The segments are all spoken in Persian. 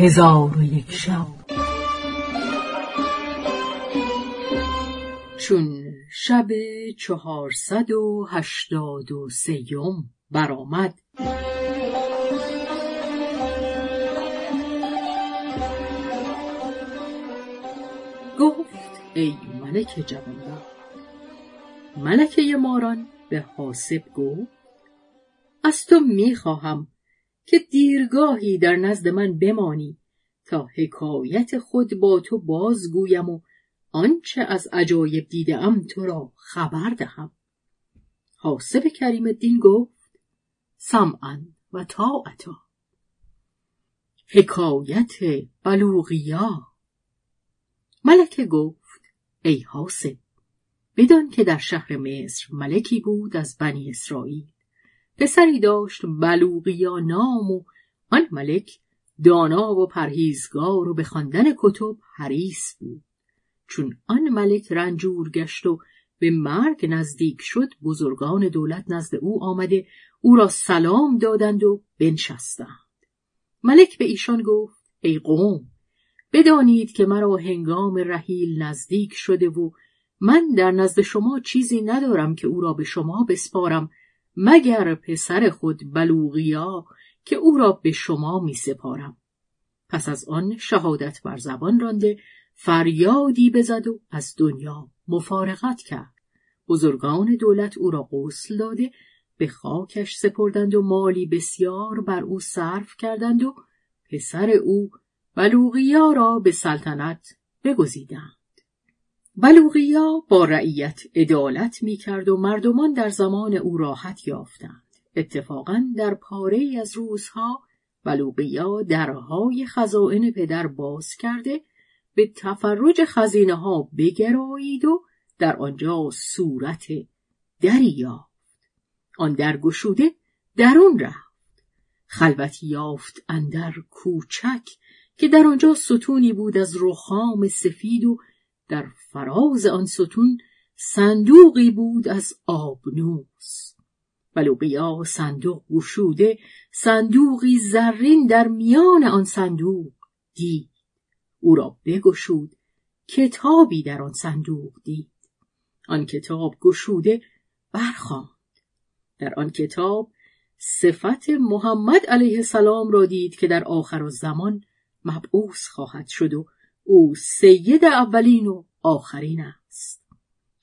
هزار و یک شب. چون شب چهارصد و هشتاد و سیم برآمد گفت ای ملک جوانبخت ملکه ماران به حاسب گفت از تو می‌خواهم که دیرگاهی در نزد من بمانی تا حکایت خود با تو بازگویم و آنچه از عجایب دیدم تو را خبر دهم. حاسب کریم الدین گفت سمعا و طاعتا. حکایت بلوغیا. ملکه گفت ای حاسب بدان که در شهر مصر ملکی بود از بنی اسرائیل. پسری داشت بلوغیا نام و آن ملک دانا و پرهیزگار و به خواندن کتب حریص بود. چون آن ملک رنجور گشت و به مرگ نزدیک شد بزرگان دولت نزد او آمده او را سلام دادند و بنشستند. ملک به ایشان گفت ای قوم بدانید که مرا هنگام رحیل نزدیک شده و من در نزد شما چیزی ندارم که او را به شما بسپارم. مگر پسر خود بلوغیا که او را به شما می سپارم. پس از آن شهادت بر زبان رانده فریادی بزد و از دنیا مفارقت کرد. بزرگان دولت او را غسل داده به خاکش سپردند و مالی بسیار بر او صرف کردند و پسر او بلوغیا را به سلطنت بگزیدند. بلوغیا با رعیت عدالت می کرد و مردمان در زمان او راحت یافتند. اتفاقا در پاره از روزها بلوغیا درهای خزائن پدر باز کرده به تفرج خزینه ها بگرایید و در آنجا صورت دری یافت. آن در گشوده درون رفت. خلوتی یافت اندر کوچک که در آنجا ستونی بود از رخام سفید و در فراز آن ستون صندوقی بود از آبنوس. بلوقیا صندوق گشوده صندوقی زرین در میان آن صندوق دید. او را بگشود کتابی در آن صندوق دید. آن کتاب گشوده برخواند در آن کتاب صفت محمد علیه السلام را دید که در آخر زمان مبعوث خواهد شد و او سید اولین و آخرین است.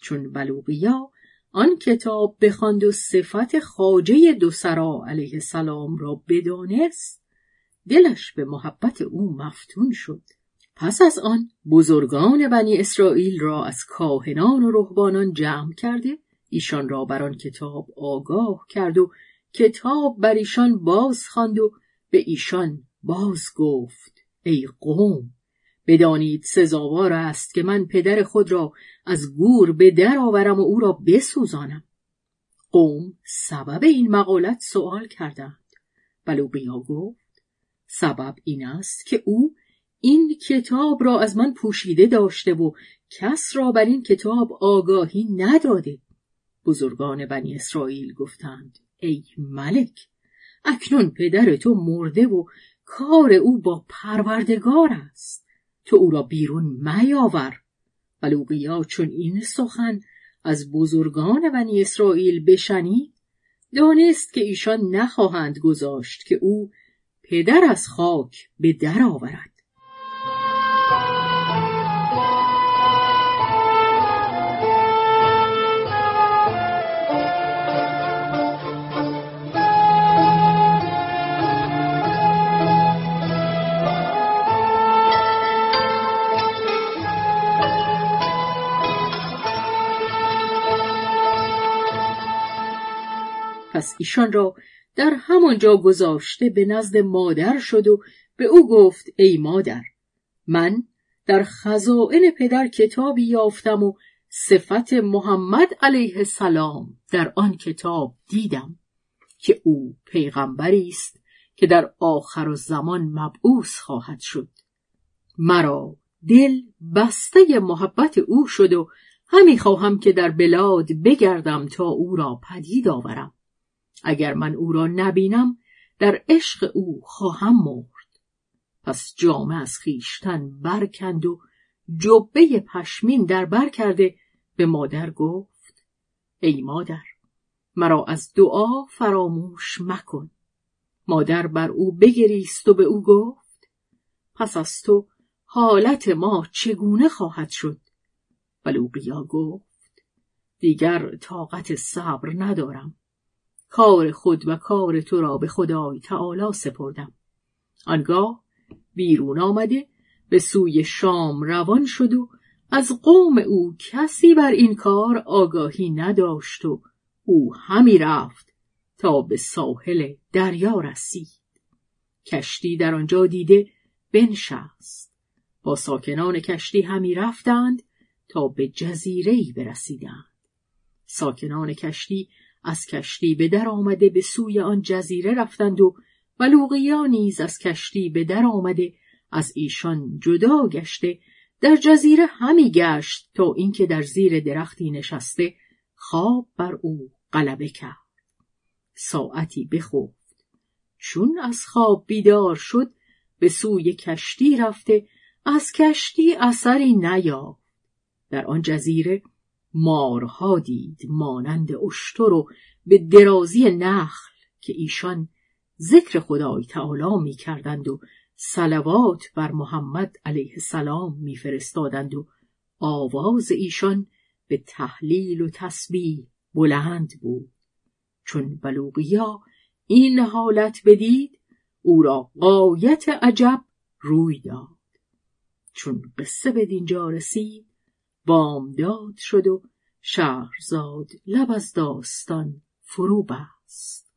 چون بلوغیا آن کتاب بخواند و صفت خاجه دو سرا علیه السلام را بدانست دلش به محبت او مفتون شد. پس از آن بزرگان بنی اسرائیل را از کاهنان و رهبانان جمع کرده ایشان را بر آن کتاب آگاه کرد و کتاب بر ایشان باز خواند و به ایشان باز گفت ای قوم بدانید سزاوار است که من پدر خود را از گور به در آورم و او را بسوزانم. قوم سبب این مقالت سوال کردند. بلوبیا گفت سبب این است که او این کتاب را از من پوشیده داشته و کس را بر این کتاب آگاهی نداده. بزرگان بنی اسرائیل گفتند ای ملک اکنون پدر تو مرده و کار او با پروردگار است. تو او را بیرون میاور بلوقیا چون این سخن از بزرگان بنی اسرائیل بشنید دانست که ایشان نخواهند گذاشت که او پدر از خاک به در آورد. پس ایشان را در همانجا گذاشته به نزد مادر شد و به او گفت ای مادر من در خزائن پدر کتابی یافتم و صفت محمد علیه السلام در آن کتاب دیدم که او پیغمبری است که در آخر زمان مبعوث خواهد شد. مرا دل بسته محبت او شد و همی خواهم که در بلاد بگردم تا او را پدید آورم. اگر من او را نبینم در عشق او خواهم مرد. پس جامه از خیشتن برکند و جبه پشمین در بر کرده به مادر گفت ای مادر مرا از دعا فراموش مکن. مادر بر او بگریست و به او گفت پس از تو حالت ما چگونه خواهد شد؟ بلوقیا گفت دیگر طاقت صبر ندارم. کار خود و کار تو را به خدای تعالی سپردم. آنگاه بیرون آمده به سوی شام روان شد و از قوم او کسی بر این کار آگاهی نداشت و او همی رفت تا به ساحل دریا رسید. کشتی در آنجا دیده بنشست. با ساکنان کشتی همی رفتند تا به جزیره‌ای برسیدند. ساکنان کشتی از کشتی به در آمده به سوی آن جزیره رفتند و بلوغیا نیز از کشتی به در آمده از ایشان جدا گشته در جزیره همی گشت تا اینکه در زیر درختی نشسته خواب بر او غلبه کرد. ساعتی بخفت. چون از خواب بیدار شد به سوی کشتی رفته از کشتی اثری نیافت. در آن جزیره مارها دید مانند اشتر و به درازی نخل که ایشان ذکر خدای تعالی می کردند و سلوات بر محمد علیه السلام میفرستادند و آواز ایشان به تحلیل و تسبیح بلند بود. چون بلوغیا این حالت بدید او را قایت عجب روی داد. چون قصه به دینجا رسید بامداد شد و شهرزاد لب از داستان فرو بست.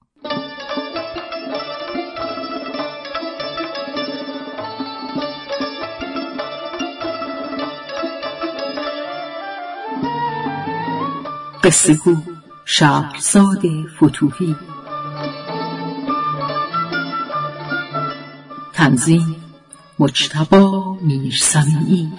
قصه گو شهرزاد فتوهی تنظیم مجتبا میرسمی